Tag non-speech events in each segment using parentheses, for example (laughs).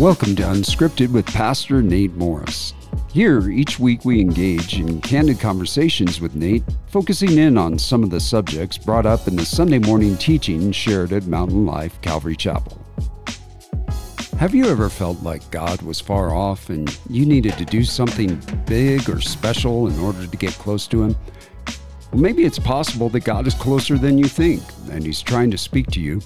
welcome to Unscripted with Pastor Nate Morris. Here, each week we engage in candid conversations with Nate, focusing in on some of the subjects brought up in the Sunday morning teaching shared at Mountain Life Calvary Chapel. Have you ever felt like God was far off and you needed to do something big or special in order to get close to Him? Well, maybe it's possible that God is closer than you think and He's trying to speak to you,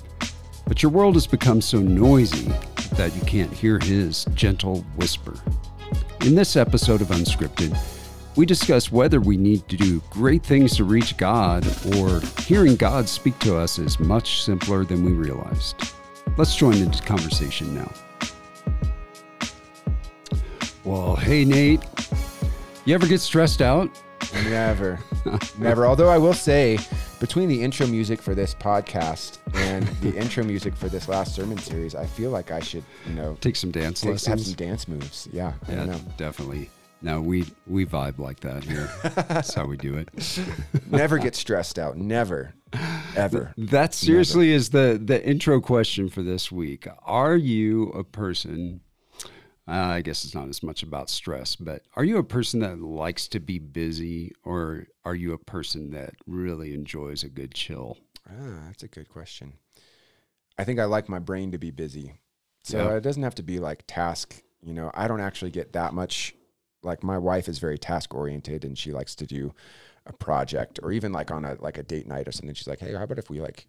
but your world has become so noisy that you can't hear His gentle whisper. In this episode of Unscripted, we discuss whether we need to do great things to reach God or hearing God speak to us is much simpler than we realized. Let's join the conversation now. Well, hey, Nate. You ever get stressed out? Never. (laughs) Never. Although I will say, between the intro music for this podcast and the (laughs) intro music for this last sermon series, I feel like I should, you know, Take some dance take, have some dance moves. Yeah. I yeah, don't know. definitely. No, we we vibe like that here. (laughs) That's how we do it. Never get stressed out. Never. Ever. That seriously is the the intro question for this week. Are you a person? Uh, I guess it's not as much about stress, but are you a person that likes to be busy, or are you a person that really enjoys a good chill? Ah, that's a good question. I think I like my brain to be busy. So Yeah. it doesn't have to be like task, you know, I don't actually get that much like my wife is very task oriented and she likes to do a project or even like on a like a date night or something. She's like, Hey, how about if we like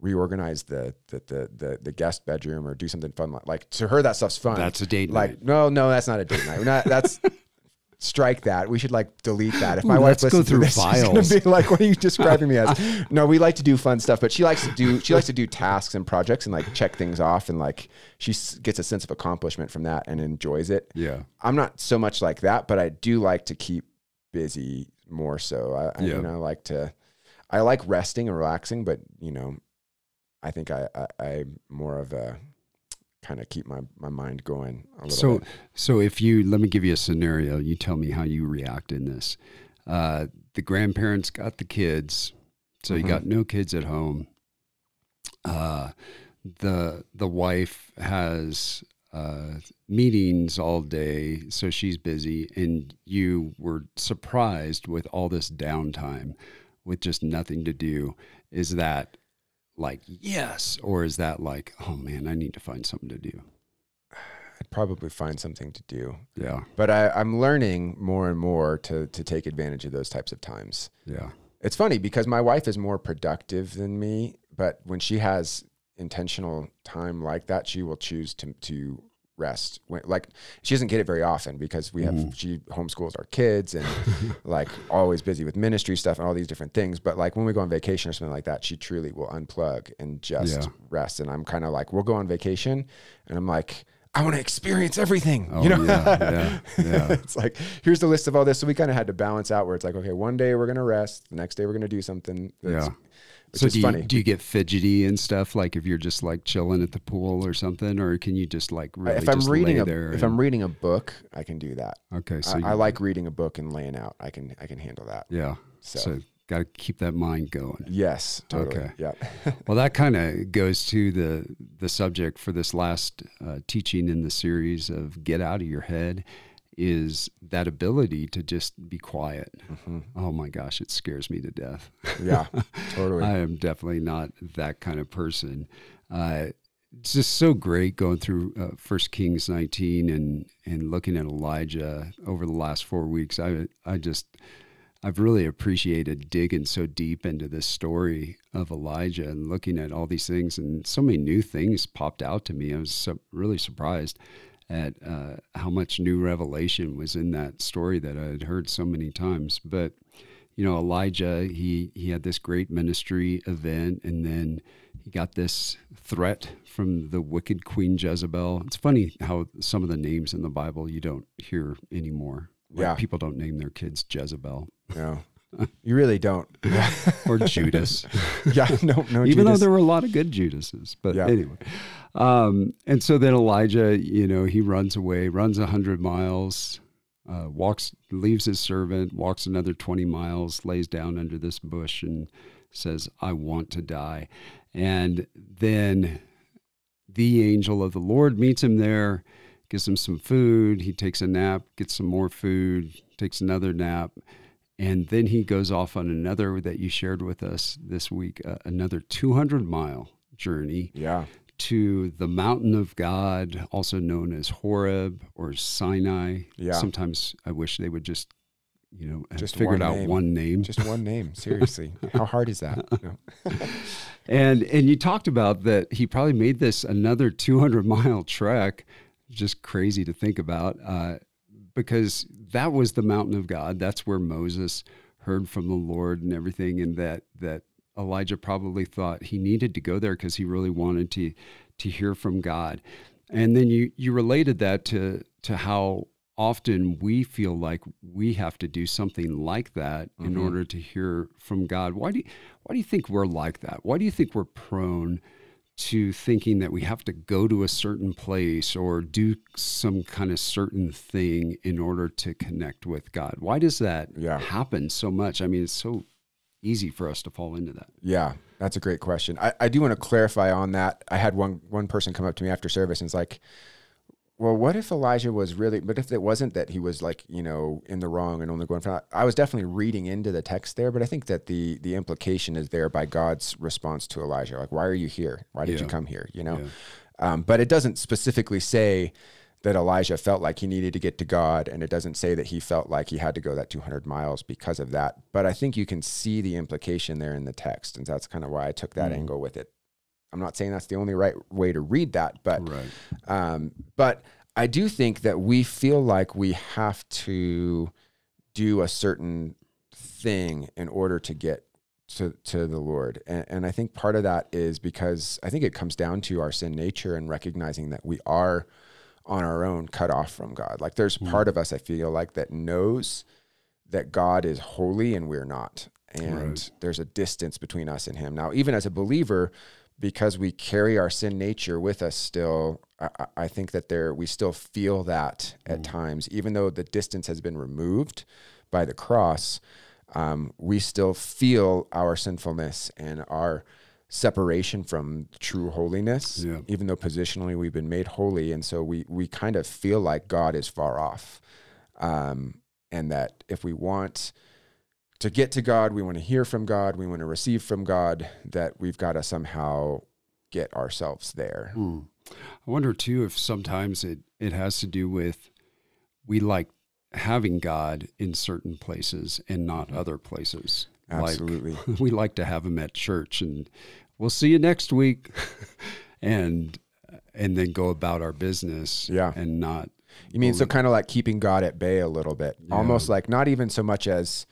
reorganize the the the the, the guest bedroom or do something fun like, to her that stuff's fun. That's a date night like night. no, no, that's not a date night. Not that's (laughs) strike that. We should like delete that. If Ooh, my wife let's go listens to through this, she's files. gonna be (laughs) like, "What are you describing me as?" (laughs) no, we like to do fun stuff, but she likes to do she likes to do tasks and projects and like check things off, and like she s- gets a sense of accomplishment from that and enjoys it. Yeah, I'm not so much like that, but I do like to keep busy more so. I, I Yeah. you know, I like to I like resting and relaxing, but you know, I think I, I more of a kind of keep my, my mind going a little So, bit. so if you let me give you a scenario, you tell me how you react in this. Uh, the grandparents got the kids, so you Mhm. got no kids at home. Uh, the the wife has uh, meetings all day, so she's busy, and you were surprised with all this downtime, with just nothing to do. Is that like yes, or is that like oh man, I need to find something to do? I'd probably find something to do. Yeah, But I, I'm learning more and more to to take advantage of those types of times. yeah. It's funny because my wife is more productive than me, but when she has intentional time like that, she will choose to to rest. When, like she doesn't get it very often because we have Mhm. she homeschools our kids and (laughs) like always busy with ministry stuff and all these different things. But like when we go on vacation or something like that, she truly will unplug and just Yeah. rest. And I'm kind of like, we'll go on vacation, and I'm like. I want to experience everything. Oh, you know, yeah, yeah, (laughs) yeah. it's like here's the list of all this. So we kind of had to balance out where it's like, okay, one day we're gonna rest, the next day we're gonna do something. That's, Yeah. so do you, do you get fidgety and stuff like if you're just like chilling at the pool or something, or can you just like really if I'm just reading lay a there? if and- I'm reading a book, I can do that. okay, so I, you, I like reading a book and laying out. I can I can handle that. yeah. So, So, got to keep that mind going. yes, totally. Okay. Yeah. (laughs) Well, that kind of goes to the the subject for this last uh, teaching in the series of get out of your head is that ability to just be quiet. Mhm. Oh my gosh, it scares me to death. Yeah. (laughs) Totally. I am definitely not that kind of person. Uh, it's just so great going through uh, First Kings 19 and and looking at Elijah over the last four weeks. I I just I've really appreciated digging so deep into this story of Elijah and looking at all these things and so many new things popped out to me. I was so, really surprised at uh, how much new revelation was in that story that I had heard so many times. But you know, Elijah, he he had this great ministry event, and then he got this threat from the wicked Queen Jezebel. It's funny how some of the names in the Bible you don't hear anymore. Like, Yeah. people don't name their kids Jezebel no. (laughs) You really don't. Yeah. or Judas, (laughs) yeah. No. No. even though there were a lot of good Judases. But Yeah. anyway, um, and so then Elijah, you know, he runs away, runs a hundred miles. Uh, walks, leaves his servant, walks another 20 miles, lays down under this bush and says, I want to die. And then the angel of the Lord meets him there, gives him some food. He takes a nap, gets some more food, takes another nap. And then he goes off on another that you shared with us this week, uh, another 200 mile journey Yeah. to the mountain of God, also known as Horeb or Sinai. Yeah. Sometimes I wish they would just, you know, have Just figured one out name. one name. Just one name. Seriously. (laughs) How hard is that? (laughs) And and you talked about that he probably made this another 200 mile trek, just crazy to think about, uh, because that was the mountain of God. That's where Moses heard from the Lord and everything, and that that Elijah probably thought he needed to go there because he really wanted to to hear from God. And then you you related that to to how often we feel like we have to do something like that in Mhm. order to hear from God. Why do you, why do you think we're like that? Why do you think we're prone to thinking that we have to go to a certain place or do some kind of certain thing in order to connect with God? Why does that Yeah. happen so much? I mean, it's so easy for us to fall into that. Yeah, that's a great question. I, I do want to clarify on that. I had one one person come up to me after service and it's like, well, what if Elijah was really, but if it wasn't that he was like, you know, in the wrong and only going for, I was definitely reading into the text there, but I think that the the implication is there by God's response to Elijah. Like, why are you here? Why did you come here? You know, Yeah. um, but it doesn't specifically say that Elijah felt like he needed to get to God, and it doesn't say that he felt like he had to go that 200 miles because of that. But I think you can see the implication there in the text, and that's kind of why I took that Mm. angle with it. I'm not saying that's the only right way to read that, but Right. um, but I do think that we feel like we have to do a certain thing in order to get to, to the Lord. And, and I think part of that is because I think it comes down to our sin nature and recognizing that we are on our own cut off from God. Like there's Mm. part of us, I feel like, that knows that God is holy and we're not. And Right. there's a distance between us and Him. Now, even as a believer, because we carry our sin nature with us still, I, I- think that there we still feel that at times, even though the distance has been removed by the cross. Um, we still feel our sinfulness and our separation from true holiness, Yeah. even though positionally we've been made holy, and so we we kind of feel like God is far off, um, and that if we want to get to God, we want to hear from God, we want to receive from God, that we've got to somehow get ourselves there. Hmm. I wonder too if sometimes it, it has to do with we like having God in certain places and not other places. Absolutely. Like (laughs) we like to have him at church and we'll see you next week (laughs) and and then go about our business Yeah. and not You mean so kind of like keeping God at bay a little bit, Yeah. almost like not even so much as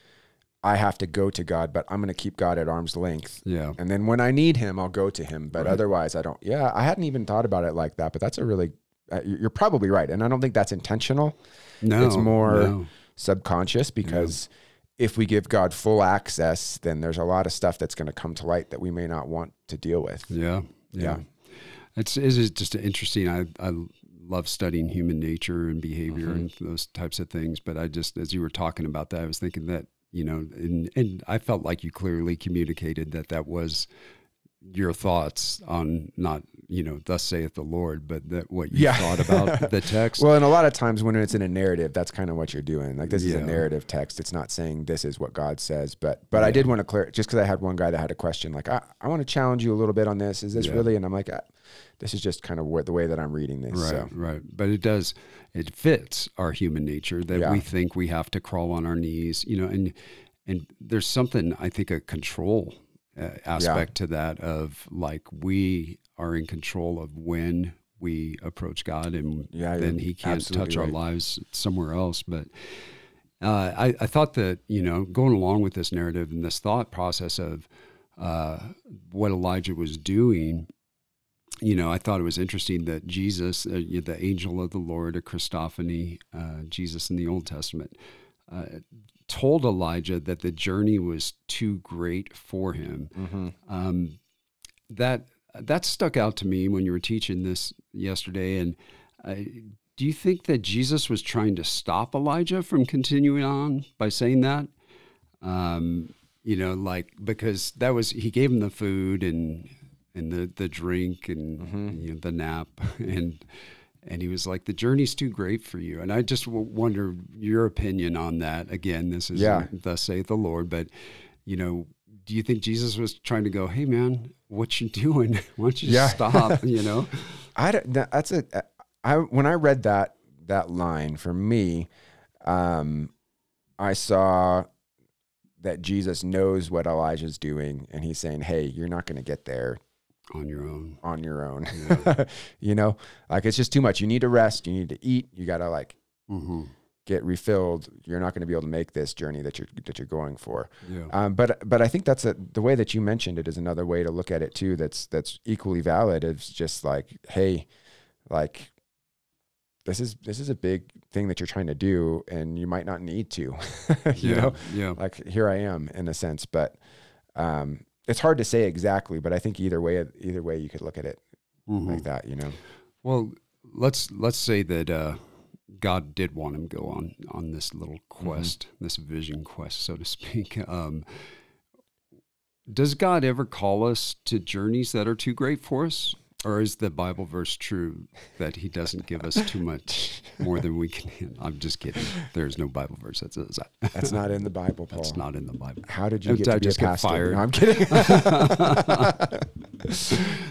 I have to go to God, but I'm going to keep God at arm's length. yeah. And then when I need him, I'll go to him. But Right. otherwise, I don't. Yeah, I hadn't even thought about it like that. But that's a really, uh, you- you're probably right. And I don't think that's intentional, No. It's more- no. subconscious, because if we give God full access, then there's a lot of stuff that's going to come to light that we may not want to deal with. Yeah, yeah. Yeah. It's is just interesting. I I love studying human nature and behavior Mhm. and those types of things. But I just as you were talking about that, I was thinking that you know, and and I felt like you clearly communicated that that was your thoughts on not you know, thus saith the Lord, but that what you Yeah. thought about (laughs) the text. Well, and a lot of times when it's in a narrative, that's kind of what you're doing. Like this is a narrative text. It's not saying this is what God says. But but I did want to clear just because I had one guy that had a question like I, I want to challenge you a little bit on this. Is this Yeah. really? And I'm like, uh, this is just kind of what the way that I'm reading this. Right, So right. But it does, it fits our human nature that Yeah. we think we have to crawl on our knees, you know, and, and there's something, I think, a control uh, aspect to that of like we are in control of when we approach God and Yeah, then He can't touch our lives somewhere else. But uh, I, I thought that, you know, going along with this narrative and this thought process of uh, what Elijah was doing, you know, I thought it was interesting that Jesus, uh, the angel of the Lord, a Christophany, uh, Jesus in the Old Testament, uh, told Elijah that the journey was too great for him. mhm. Um, that that stuck out to me when you were teaching this yesterday. And uh, do you think that Jesus was trying to stop Elijah from continuing on by saying that? Um, you know, like because that was he gave him the food and and the the drink and Mhm. you know, the nap. (laughs) And and he was like the journey's too great for you. And i just w- wonder your opinion on that. Again this is Yeah. thus saith the lord. But you know do you think jesus was trying to go hey man what you (laughs) doing? Why don't you Yeah. stop? (laughs) You know? I don't, that- that's a I when I read that that line for me, um, I saw that Jesus knows what Elijah's doing, and he's saying, "Hey, you're not going to get there on your own on your own. Yeah. (laughs) you know, like it's just too much. You need to rest. You need to eat. You got to like hmm get refilled. You're not going to be able to make this journey that you're that you're going for. yeah Um, but but I think that's a, the way that you mentioned it is another way to look at it too. That's that's equally valid. It's just like, hey, like this is this is a big thing that you're trying to do, and you might not need to. (laughs) you yeah know, yeah like here I am in a sense, but um, it's hard to say exactly. But I think either way, either way, you could look at it Mhm. like that. You know, Well, let's let's say that uh, God did want him to go on on this little quest, this vision quest, so to speak. (laughs) Um, does God ever call us to journeys that are too great for us, or is the Bible verse true that He doesn't give us too much more than we can? handle? I'm just kidding. There's no Bible verse that says that. that's not in the Bible, Paul. That's not in the Bible. How did you get I just get fired? No, I'm kidding. (laughs)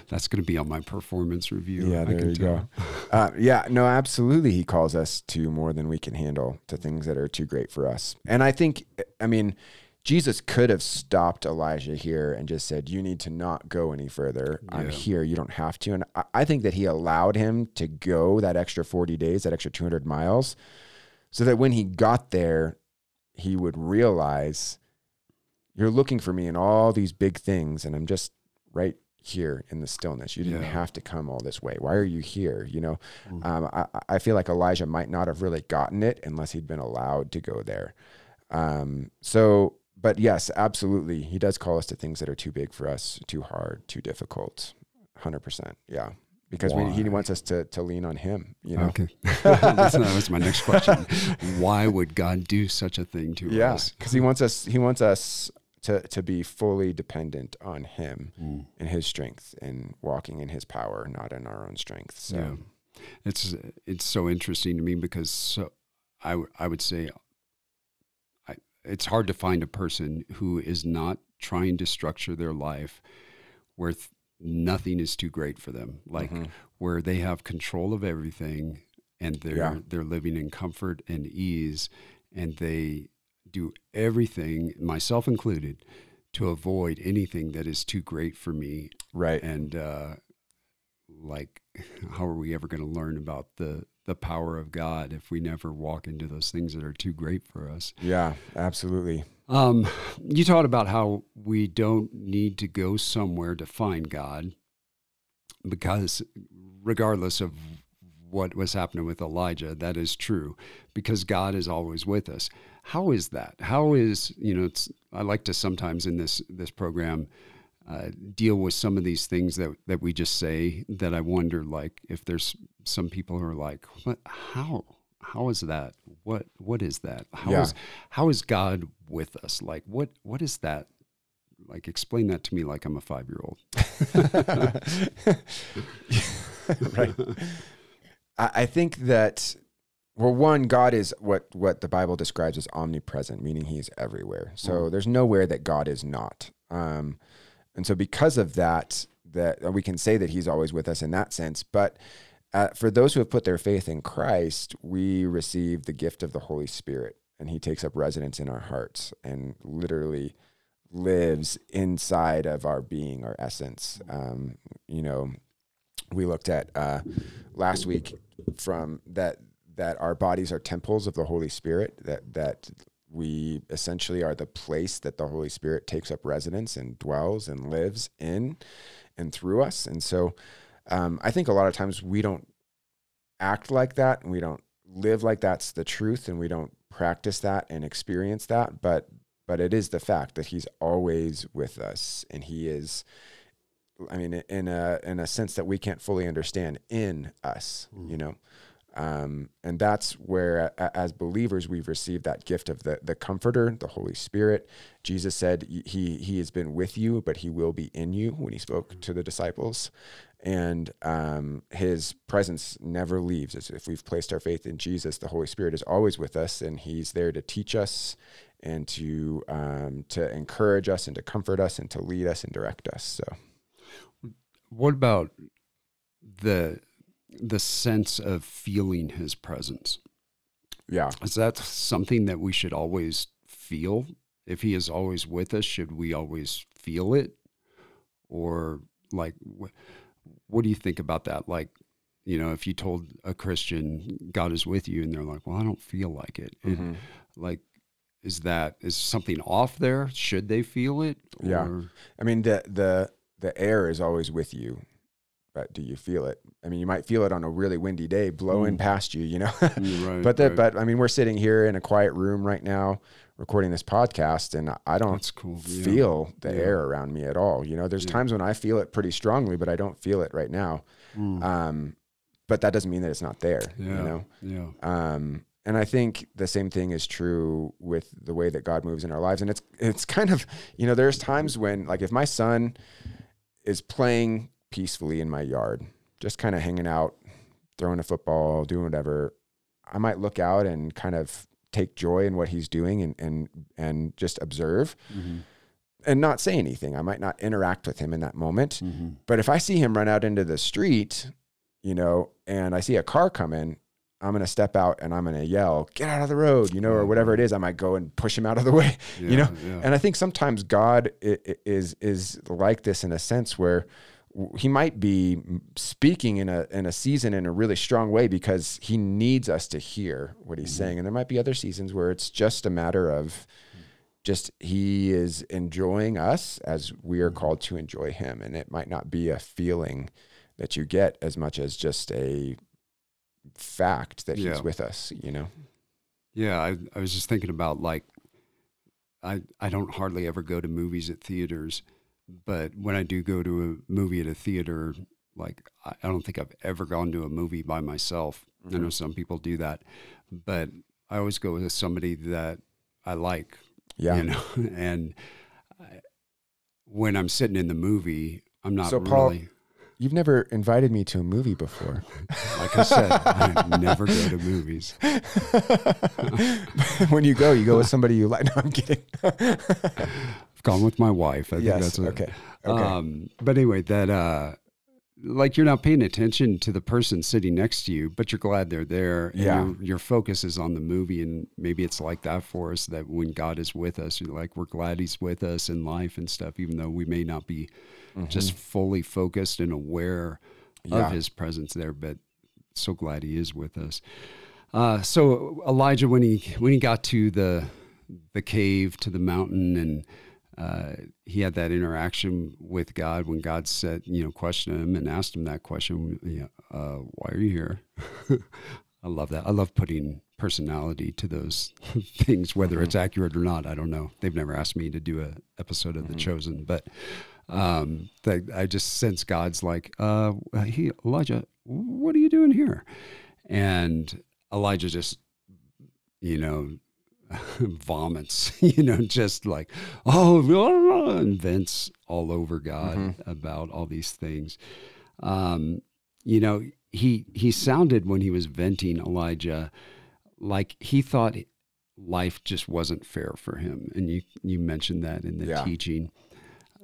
That's going to be on my performance review. Yeah, I there can you tell. go. (laughs) Uh, yeah, no, absolutely. He calls us to more than we can handle, to things that are too great for us. And I think, I mean, Jesus could have stopped Elijah here and just said, You need to not go any further. I'm here. You don't have to. And I, I think that he allowed him to go that extra 40 days, that extra 200 miles, so that when he got there, he would realize, You're looking for me in all these big things, and I'm just right here in the stillness. You didn't Yeah. have to come all this way. Why are you here? You know, Mm. um, I, I feel like Elijah might not have really gotten it unless he'd been allowed to go there. Um, so, but yes, absolutely, he does call us to things that are too big for us, too hard, too difficult. Hundred percent, yeah. Because we, he wants us to to lean on him. You know, Okay. (laughs) (laughs) That's- that was my next question. Why would God do such a thing to yeah, us? because he wants us. He wants us to to be fully dependent on him Mm. and his strength and walking in his power, not in our own strength. So. Yeah. It's it's so interesting to me because so I w- I would say it's hard to find a person who is not trying to structure their life where th- nothing is too great for them, like Mhm. where they have control of everything and they're Yeah. they're living in comfort and ease and they do everything, myself included, to avoid anything that is too great for me right. and uh, like (laughs) how are we ever going to learn about the the power of god if we never walk into those things that are too great for us. Yeah, absolutely. um, you talked about how we don't need to go somewhere to find god because regardless of what was happening with elijah that is true because god is always with us. How is that? How is you know it's i like to sometimes in this this program uh, deal with some of these things that that we just say that I wonder like if there's some people who are like what how how is that what what is that How is Yeah. how is God with us like what what is that like explain that to me like I'm a 5 year old (laughs) right. I, I think that well, one, God is what what the Bible describes as omnipresent, meaning He's everywhere. So there's nowhere that God is not. Um, and so because of that, that we can say that He's always with us in that sense. But uh, for those who have put their faith in Christ, we receive the gift of the Holy Spirit, and He takes up residence in our hearts and literally lives inside of our being, our essence. Um, you know, we looked at uh, last week from that that our bodies are temples of the Holy Spirit. That that we essentially are the place that the Holy Spirit takes up residence and dwells and lives in and through us. And so, um, I think a lot of times we don't act like that, and we don't live like that's the truth, and we don't practice that and experience that. But but it is the fact that He's always with us, and He is. I mean, in a in a sense that we can't fully understand in us, Mm. you know. Um, and that's where, as believers, we've received that gift of the the Comforter, the Holy Spirit. Jesus said he he has been with you, but he will be in you when he spoke to the disciples, and um, his presence never leaves. As if we've placed our faith in Jesus, the Holy Spirit is always with us, and he's there to teach us and to um, to encourage us and to comfort us and to lead us and direct us. So What about the the sense of feeling his presence? yeah, Is that something that we should always feel? If he is always with us, should we always feel it? Or like wh- what do you think about that? Like, you know, if you told a Christian God is with you and they're like, "Well, I don't feel like it." It- Mhm. like is that is something off there? Should they feel it? Yeah. I mean the the the air is always with you, but do you feel it? I mean, you might feel it on a really windy day blowing Mm. past you, you know. (laughs) (laughs) right, but right. but I mean, we're sitting here in a quiet room right now, recording this podcast, and I don't cool. yeah. feel the Yeah. air around me at all. You know, there's Yeah. times when I feel it pretty strongly, but I don't feel it right now. Mm. Um, but that doesn't mean that it's not there. yeah. You know. Yeah. Um, and I think the same thing is true with the way that God moves in our lives. And it's it's kind of you know there's times when like if my son is playing peacefully in my yard, just kind of hanging out, throwing a football, doing whatever, I might look out and kind of take joy in what he's doing and and and just observe Mhm. and not say anything. I might not interact with him in that moment. Mhm. But if I see him run out into the street, you know, and I see a car coming, I'm going to step out and I'm going to yell, get out of the road, you know, or whatever it is. I might go and push him out of the (laughs) way, you know? Yeah, yeah. And I think sometimes God i- i- is, is like this in a sense where he might be speaking in a, in a season in a really strong way because he needs us to hear what he's mm-hmm. saying. And there might be other seasons where it's just a matter of just, he is enjoying us as we are mm-hmm. called to enjoy him. And it might not be a feeling that you get as much as just a fact that Yeah. he's with us, you know? Yeah, I, I was just thinking about like, I I don't hardly ever go to movies at theaters, but when I do go to a movie at a theater, like I, don't think I've ever gone to a movie by myself. I know mm-hmm. some people do that, but I always go with somebody that I like. Yeah. you know, (laughs) and I, when I'm sitting in the movie, I'm not So, Paul- really. You've never invited me to a movie before. (laughs) Like I said, I never go to movies. (laughs) when you go, you go with somebody you like. No, I'm kidding. Gone with my wife. I think yes. that's a, okay. Okay. Um, but anyway, that uh, like you're not paying attention to the person sitting next to you, but you're glad they're there. Yeah. Your, your focus is on the movie, and maybe it's like that for us. That when God is with us, you're like we're glad He's with us in life and stuff, even though we may not be just fully focused and aware Yeah. of His presence there. But so glad He is with us. Uh, so Elijah, when he when he got to the the cave to the mountain and uh, he had that interaction with God when God said, you know, questioned him and asked him that question, you know, uh, why are you here? (laughs) I love that. I love putting personality to those (laughs) things, whether it's accurate or not. I don't know. They've never asked me to do a episode of The Chosen, but um, that I just sense God's like, uh, he, Elijah, what are you doing here? And Elijah just, you know, (laughs) vomits, (laughs) you know, just like, oh, (laughs) and vents all over God about all these things. Um, you know, he he sounded when he was venting Elijah like he thought life just wasn't fair for him, and you you mentioned that in the Yeah. teaching.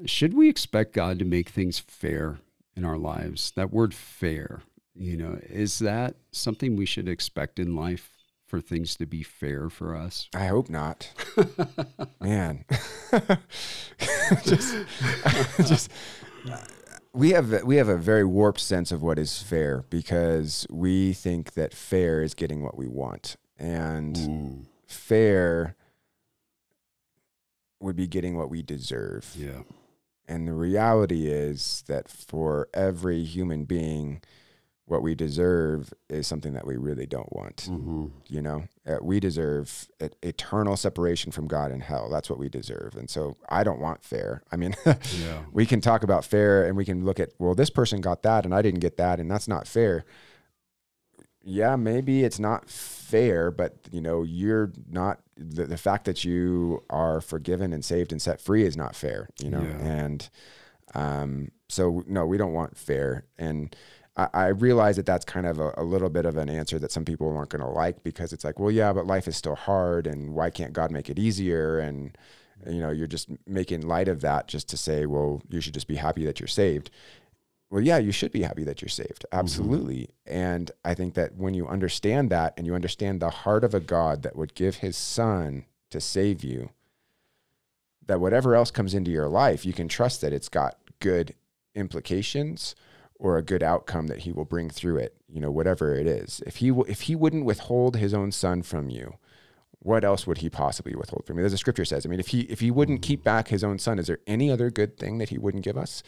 Should we expect God to make things fair in our lives? That word "fair," you know, is that something we should expect in life for things to be fair for us? I hope not. (laughs) Man, (laughs) just, (laughs) just we have we have a very warped sense of what is fair because we think that fair is getting what we want, and fair would be getting what we deserve. Yeah. And the reality is that for every human being, what we deserve is something that we really don't want Mm-hmm. you know uh, we deserve eternal separation from god and hell that's what we deserve and so i don't want fair i mean (laughs) Yeah. we can talk about fair and we can look at well this person got that and i didn't get that and that's not fair yeah, maybe it's not fair, but you know, you're not the, the fact that you are forgiven and saved and set free is not fair, you know, Yeah. and um, so no, we don't want fair. And I, I realize that that's kind of a, a little bit of an answer that some people aren't going to like because it's like, well, yeah, but life is still hard, and why can't God make it easier? And you know, you're just making light of that just to say, well, you should just be happy that you're saved. Well, yeah, you should be happy that you're saved. Mm-hmm. Absolutely. And I think that when you understand that and you understand the heart of a God that would give his son to save you, that whatever else comes into your life, you can trust that it's got good implications or a good outcome that he will bring through it, you know, whatever it is. If he w- if he wouldn't withhold his own son from you, what else would he possibly withhold from you? There's a scripture says, I mean, if he if he wouldn't keep back his own son, is there any other good thing that he wouldn't give us?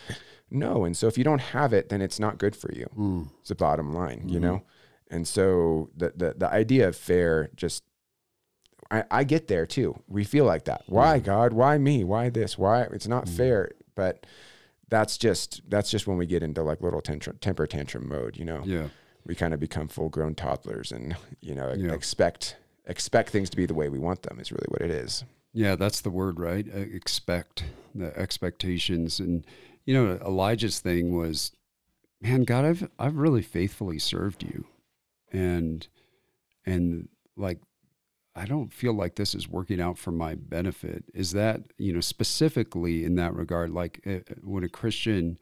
No. And so if you don't have it, then it's not good for you. Mm. It's the bottom line, you know? And so the the the idea of fair just I, I get there too. We feel like that. Why God? Why me? Why this? Why it's not fair? But that's just that's just when we get into like little tantrum, temper tantrum mode, you know. Yeah. We kind of become full grown toddlers and you know Yeah. expect expect things to be the way we want them is really what it is. Yeah, that's the word, right? Expect the expectations, and you know Elijah's thing was, man, God, I've I've really faithfully served you, and and like I don't feel like this is working out for my benefit. Is that you know specifically in that regard, like uh, when a Christian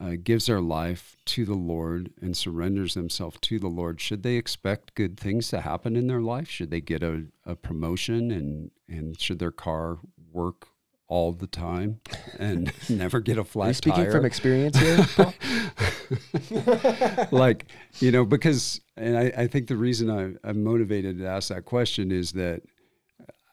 uh, gives their life to the Lord and surrenders themselves to the Lord, should they expect good things to happen in their life? Should they get a, a promotion and, and should their car work all the time and (laughs) never get a flat Are you speaking tire? from experience here? Paul? (laughs) like you know because and I, I think the reason I, I'm motivated to ask that question is that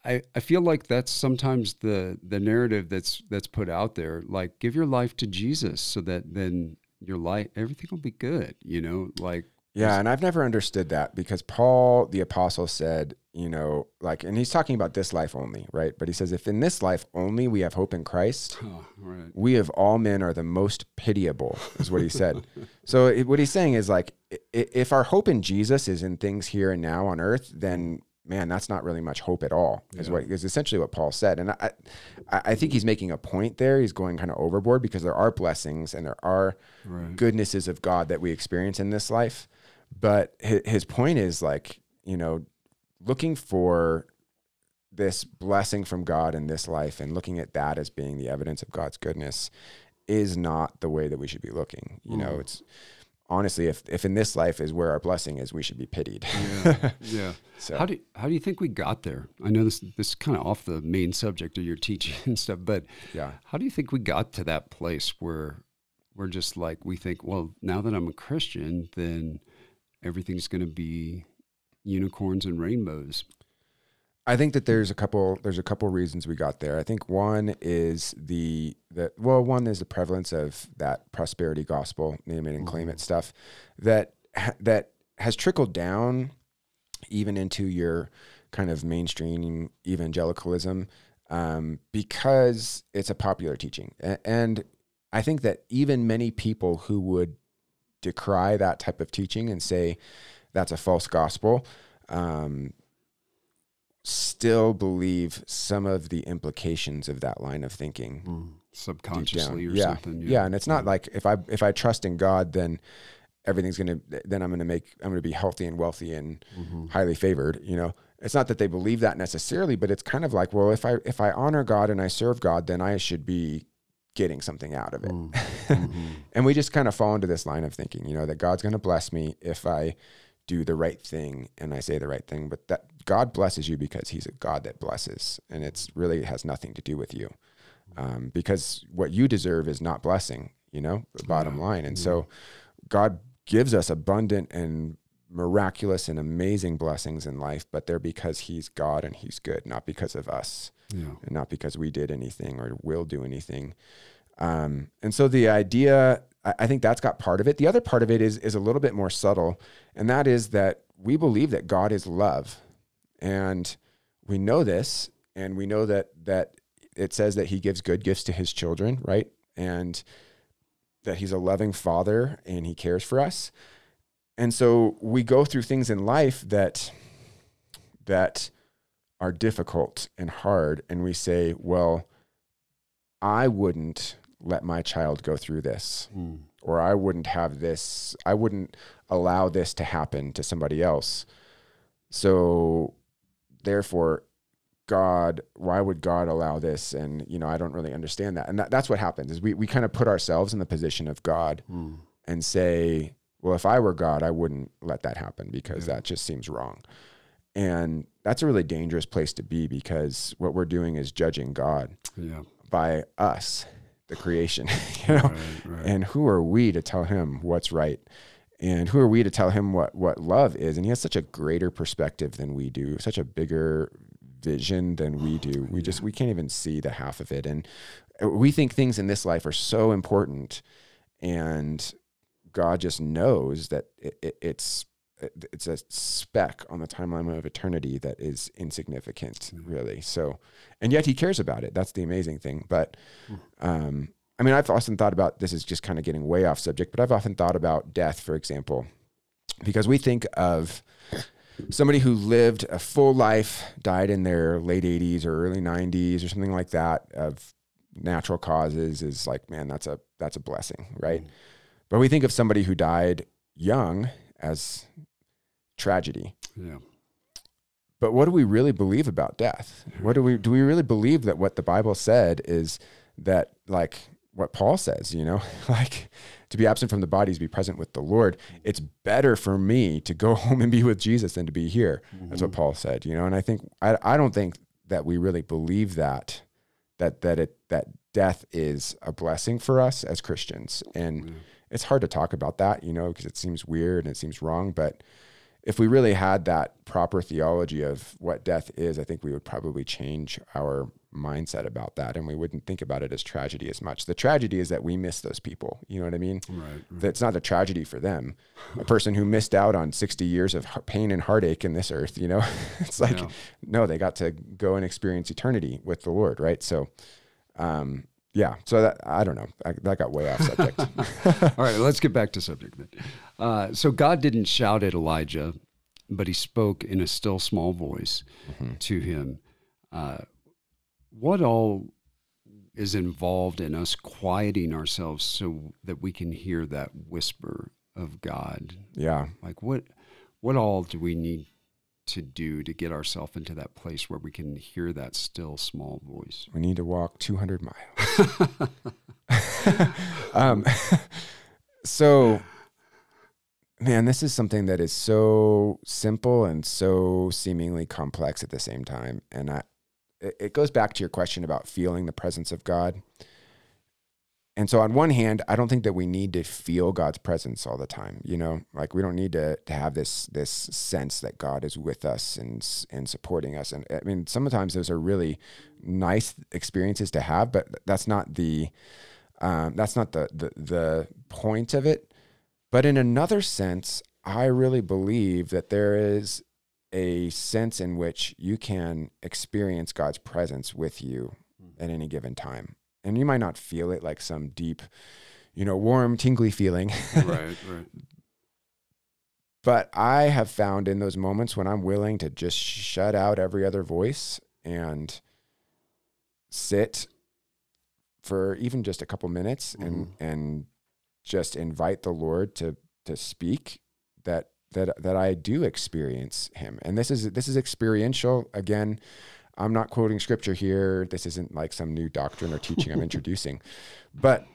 I, I feel like that's sometimes the the narrative that's that's put out there like give your life to Jesus so that then your life everything will be good you know like Yeah, and I've never understood that because Paul the apostle said, you know, like and he's talking about this life only, right? But he says if in this life only we have hope in Christ, oh, right. we of all men are the most pitiable is what he said. (laughs) So it, what he's saying is like if our hope in jesus is in things here and now on earth then man that's not really much hope at all is Yeah. what is essentially what paul said. And I, I think he's making a point there. He's going kind of overboard because there are blessings and there are right. goodnesses of god that we experience in this life. But his point is like you know looking for this blessing from God in this life and looking at that as being the evidence of God's goodness is not the way that we should be looking. You know, Mm. it's honestly if if in this life is where our blessing is, we should be pitied. yeah (laughs) yeah so How do how do you think we got there? I know this this is kind of off the main subject of your (laughs) teaching and stuff, but yeah. how do you think we got to that place where we're just like we think, well, now that I'm a Christian, then everything's going to be unicorns and rainbows. I think that there's a couple there's a couple reasons we got there. I think one is the that well one is the prevalence of that prosperity gospel, name it and claim it stuff that that has trickled down even into your kind of mainstream evangelicalism um, because it's a popular teaching. And I think that even many people who would decry that type of teaching and say that's a false gospel, um, still believe some of the implications of that line of thinking down. Subconsciously or yeah. something. Yeah. and it's not like if I if I trust in God, then everything's gonna then I'm gonna make I'm gonna be healthy and wealthy and Mhm. highly favored. You know, it's not that they believe that necessarily, but it's kind of like, well, if I if I honor God and I serve God, then I should be getting something out of it. Mm. (laughs) Mhm. and we just kind of fall into this line of thinking, you know, that God's going to bless me if I do the right thing and I say the right thing, but that God blesses you because he's a God that blesses and it's really has nothing to do with you. Um, because what you deserve is not blessing, you know, bottom Yeah. line. And Yeah. so God gives us abundant and miraculous and amazing blessings in life, but they're because he's God and he's good, not because of us Yeah. and not because we did anything or will do anything. Um, and so the idea, I, I think that's got part of it. The other part of it is is a little bit more subtle, and that is that we believe that God is love, and we know this, and we know that that it says that He gives good gifts to His children, right? And that He's a loving Father and He cares for us. and so we go through things in life that that are difficult and hard and we say well i wouldn't let my child go through this Mm. or i wouldn't have this i wouldn't allow this to happen to somebody else so therefore god why would god allow this and you know i don't really understand that and that, that's what happens is we, we kind of put ourselves in the position of god Mm. and say, well, if I were God, I wouldn't let that happen because Yeah. that just seems wrong. And that's a really dangerous place to be because what we're doing is judging God Yeah. by us, the creation, (laughs) you know. Right, right. And who are we to tell him what's right? And who are we to tell him what what love is? And he has such a greater perspective than we do, such a bigger vision than we oh, do. We just we can't even see the half of it. And uh, we think things in this life are so important and God just knows that it, it, it's it's a speck on the timeline of eternity that is insignificant, mm. really. So, and yet He cares about it. That's the amazing thing. But, mm. um, I mean, I've often thought about this is just kind of getting way off subject, but I've often thought about death, for example, because we think of somebody who lived a full life, died in their late 80s or early 90s or something like that of natural causes is like, man, that's a that's a blessing, right? Mm. But we think of somebody who died young as tragedy. Yeah. But what do we really believe about death? What do we do we really believe that what the Bible said is that like what Paul says, you know, (laughs) like to be absent from the body is be present with the Lord. It's better for me to go (laughs) home and be with Jesus than to be here. That's what mm-hmm. Paul said, you know, and I think I I don't think that we really believe that that that it that death is a blessing for us as Christians. And it's hard to talk about that, you know, because it seems weird and it seems wrong, but if we really had that proper theology of what death is, I think we would probably change our mindset about that and we wouldn't think about it as tragedy as much. The tragedy is that we miss those people. You know what I mean? Right. That's not a tragedy for them. A person who missed out on 60 years of pain and heartache in this earth, you know, (laughs) it's like, Yeah. no, they got to go and experience eternity with the Lord, right? So, um, yeah, so that I don't know. I, that got way off subject. (laughs) All right, let's get back to subject then. Uh, so God didn't shout at Elijah, but he spoke in a still small voice to him. Uh, what all is involved in us quieting ourselves so that we can hear that whisper of God? yeah, Like what what all do we need to do to get ourselves into that place where we can hear that still small voice? we need to walk 200 miles. (laughs) (laughs) um, (laughs) so, man, this is something that is so simple and so seemingly complex at the same time. And I, it, it goes back to your question about feeling the presence of God. And so, on one hand, I don't think that we need to feel God's presence all the time. You know, like we don't need to, to have this this sense that God is with us and and supporting us. And I mean, sometimes those are really nice experiences to have, but that's not the um, that's not the, the the point of it. But in another sense, I really believe that there is a sense in which you can experience God's presence with you at any given time. And you might not feel it like some deep, you know, warm, tingly feeling. right, right. (laughs) but I have found in those moments when I'm willing to just shut out every other voice and sit for even just a couple minutes and mm-hmm. and just invite the Lord to to speak that that that I do experience him. And this is this is experiential again. I'm not quoting scripture here. This isn't like some new doctrine or teaching I'm introducing. But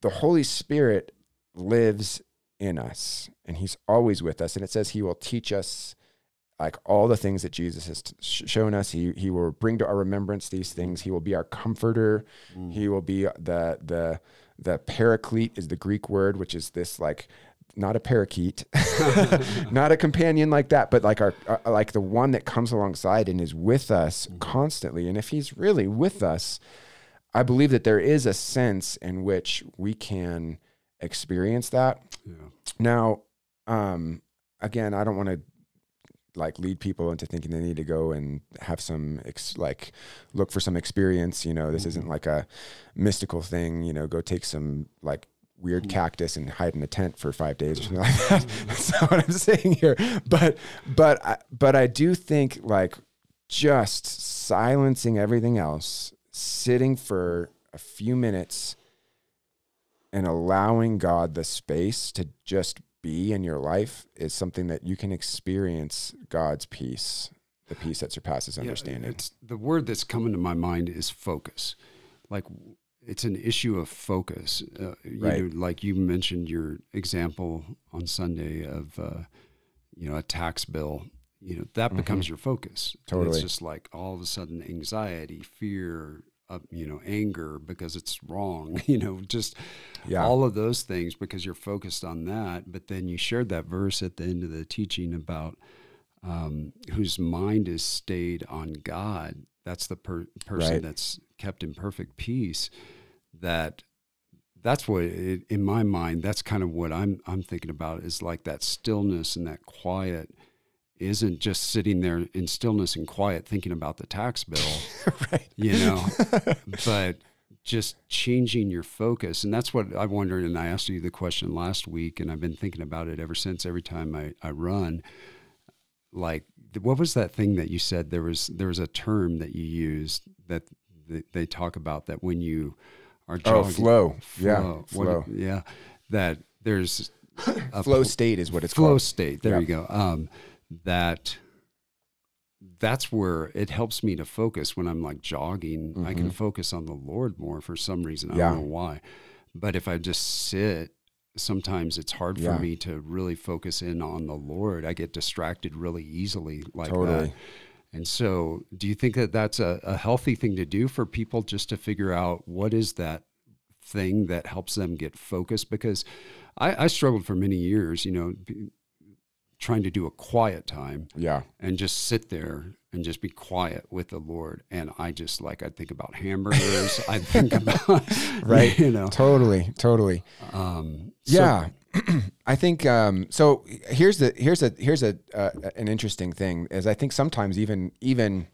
the Holy Spirit lives in us and he's always with us and it says he will teach us like all the things that Jesus has t- shown us he he will bring to our remembrance these things he will be our comforter mm. he will be the the the paraclete is the greek word which is this like not a parakeet (laughs) (laughs) not a companion like that but like our uh, like the one that comes alongside and is with us constantly and if he's really with us i believe that there is a sense in which we can experience that Yeah. now, um, again, I don't want to like lead people into thinking they need to go and have some ex- like look for some experience. You know, this isn't like a mystical thing. You know, go take some like weird hmm. cactus and hide in a tent for five days or something like that. Hmm. (laughs) That's not what I'm saying here. But but I, but I do think like just silencing everything else, sitting for a few minutes and allowing God the space to just be in your life is something that you can experience God's peace, the peace that surpasses understanding. Yeah, it's the word that's coming to my mind is focus. Like it's an issue of focus. Uh, you Right. know, like you mentioned your example on Sunday of, uh, you know, a tax bill. You know, that becomes your focus. And Mm-hmm. Totally. it's just like all of a sudden anxiety, fear, uh, you know, anger because it's wrong. (laughs) You know, just Yeah. all of those things because you're focused on that. But then you shared that verse at the end of the teaching about um, whose mind is stayed on God. That's the per- person Right. that's kept in perfect peace. That that's what it, in my mind. That's kind of what I'm I'm thinking about is like that stillness and that quiet isn't just sitting there in stillness and quiet thinking about the tax bill (laughs) right. you know (laughs) but just changing your focus and that's what i wondered and i asked you the question last week and i've been thinking about it ever since every time i, I run like what was that thing that you said there was there was a term that you used that th- they talk about that when you are Oh, jogging, flow. Yeah. What- Flow. yeah that there's a flow state is what it's flow called. state. There Yeah. you go. Um, that that's where it helps me to focus when I'm like jogging. I can focus on the Lord more for some reason. I Mm-hmm. Yeah. don't know why. But if I just sit, sometimes it's hard Yeah. for me to really focus in on the Lord. I get distracted really easily like Totally. that. And so, do you think that that's a, a healthy thing to do for people just to figure out what is that thing that helps them get focused? Because I, I struggled for many years, you know, trying to do a quiet time Yeah. and just sit there and just be quiet with the Lord. And I just like, I think about hamburgers. I think (laughs) about, (laughs) Right. (laughs) you know, Totally. Totally. um, so- Yeah. (clears throat) I think um, so. Here's the here's a here's a uh, an interesting thing is I think sometimes even even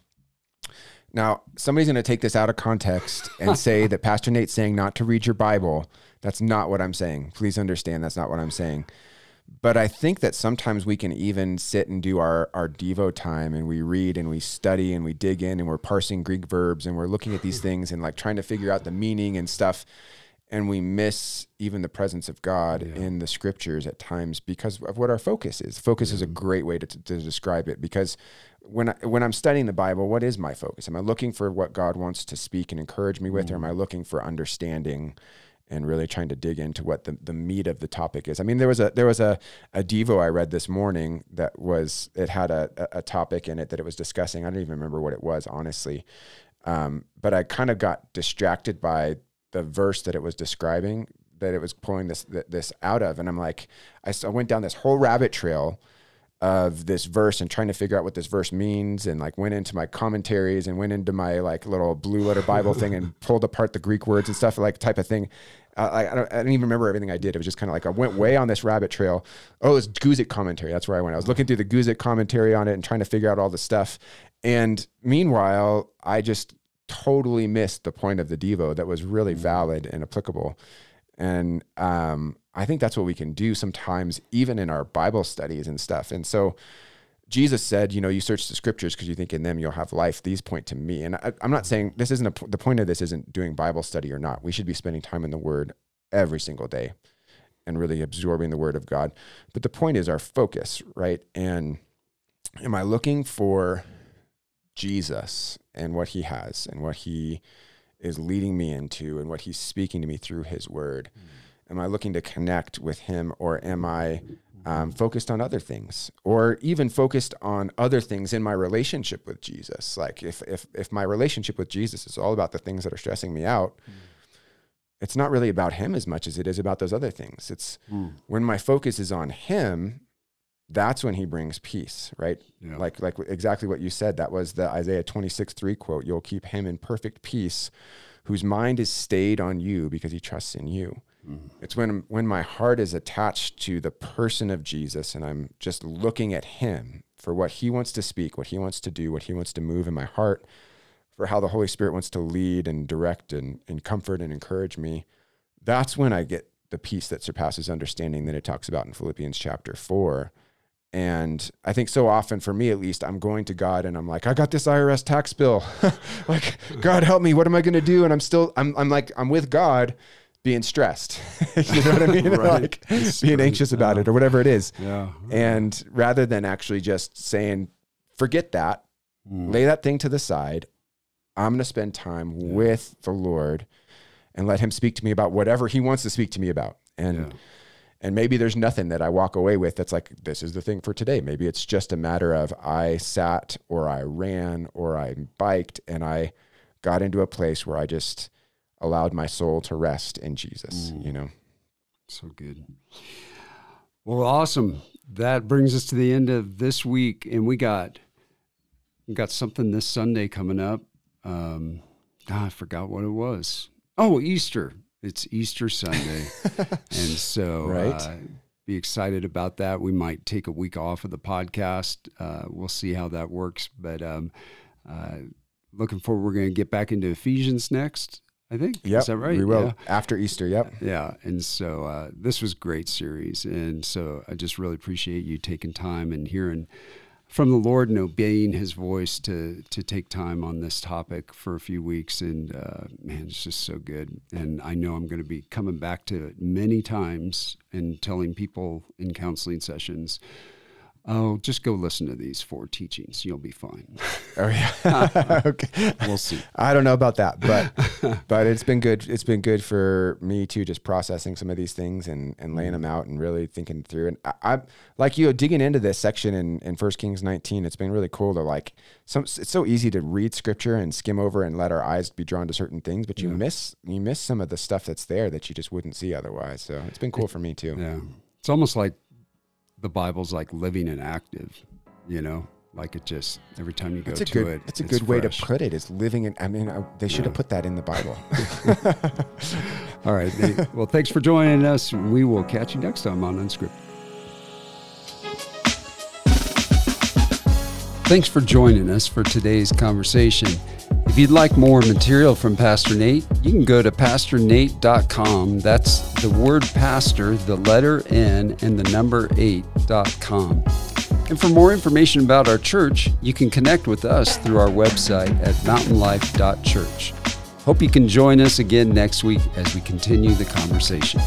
now somebody's going to take this out of context and say that Pastor Nate's saying not to read your Bible. That's not what I'm saying. Please understand that's not what I'm saying. But I think that sometimes we can even sit and do our our Devo time and we read and we study and we dig in and we're parsing Greek verbs and we're looking at these hmm. things and like trying to figure out the meaning and stuff. And we miss even the presence of God in the scriptures at times because of what our focus is. Focus is a great way to, to describe it because when I, when I'm studying the Bible, what is my focus? Am I looking for what God wants to speak and encourage me with, or am I hmm. looking for understanding and really trying to dig into what the, the meat of the topic is? I mean, there was a there was a, a Devo I read this morning that was it had a, a, topic in it that it was discussing. I don't even remember what it was, honestly. Um, but I kind of got distracted by the verse that it was describing that it was pulling this this out of, and I'm like, I went down this whole rabbit trail of this verse and trying to figure out what this verse means, and like went into my commentaries and went into my like little blue letter Bible thing and (laughs) pulled apart the Greek words and stuff like type of thing. Uh, I, I, don't, I don't even remember everything I did. It was just kind of like I went way on this rabbit trail. Oh, it's Guzik commentary. That's where I went. I was looking through the Guzik commentary on it and trying to figure out all the stuff. And meanwhile, I just totally missed the point of the Devo that was really valid and applicable. And um, I think that's what we can do sometimes, even in our Bible studies and stuff. And so Jesus said, you know, you search the scriptures because you think in them you'll have life. These point to me. And I, I'm not saying this isn't a, the point of this isn't doing Bible study or not. We should be spending time in the Word every single day and really absorbing the Word of God. But the point is our focus, right? And am I looking for Jesus and what He has and what He is leading me into and what He's speaking to me through His Word? Am I looking to connect with Him or am I um, focused on other things or even focused on other things in my relationship with Jesus? Like if, if, if my relationship with Jesus is all about the things that are stressing me out, it's not really about Him as much as it is about those other things. It's when my focus is on Him, that's when He brings peace, right? Yeah. Like, like exactly what you said. That was the Isaiah 26, 3 quote. You'll keep him in perfect peace whose mind is stayed on you because he trusts in you. Mm. It's when when my heart is attached to the person of Jesus and I'm just looking at him for what he wants to speak, what he wants to do, what he wants to move in my heart, for how the Holy Spirit wants to lead and direct and, and comfort and encourage me. That's when I get the peace that surpasses understanding that it talks about in Philippians chapter four. And I think so often, for me at least, I'm going to God and I'm like, I got this IRS tax bill. (laughs) like, God help me. What am I going to do? And I'm still, I'm, I'm like, I'm with God being stressed. (laughs) you know what I mean? (laughs) Right. Like being anxious about it or whatever it is. Yeah. And rather than actually just saying, forget that, Mm. lay that thing to the side, I'm going to spend time with the Lord and let him speak to me about whatever he wants to speak to me about. And Yeah. And maybe there's nothing that I walk away with that's like this is the thing for today. Maybe it's just a matter of I sat or I ran or I biked and I got into a place where I just allowed my soul to rest in Jesus, Mm. you know. So good. Well, awesome. That brings us to the end of this week, and we got we got something this Sunday coming up. Um, I forgot what it was. Oh, Easter. It's Easter Sunday, (laughs) and so Right. uh, be excited about that. We might take a week off of the podcast. Uh, we'll see how that works, but um, uh, looking forward. We're going to get back into Ephesians next. I think. Yep. Is that right? We will Yeah. after Easter. Yep. Yeah, and so uh, this was great series, and so I just really appreciate you taking time and hearing from the Lord and obeying His voice to to take time on this topic for a few weeks. And uh, man, it's just so good. And I know I'm going to be coming back to it many times and telling people in counseling sessions. Oh, just go listen to these four teachings. You'll be fine. (laughs) Oh yeah. (laughs) (laughs) okay. We'll see. I don't know about that, but but it's been good. It's been good for me too, just processing some of these things and, and laying mm. them out and really thinking through. And I, I'm like you digging into this section in in First Kings 19. It's been really cool to like some. It's so easy to read scripture and skim over and let our eyes be drawn to certain things, but you Yeah. miss you miss some of the stuff that's there that you just wouldn't see otherwise. So it's been cool for me too. Yeah. It's almost like the Bible's like living and active, you know? Like it just every time you go It's a to good. it. It's a good way fresh. to put it. it. Is living in. I mean, I, they should have put that in the Bible. (laughs) All right. Nate. well, thanks for joining us. We will catch you next time on Unscripted. Thanks for joining us for today's conversation. If you'd like more material from Pastor Nate, you can go to pastorn8.com. That's the word pastor, the letter N, and the number 8.com. And for more information about our church, you can connect with us through our website at mountainlife.church. Hope you can join us again next week as we continue the conversation.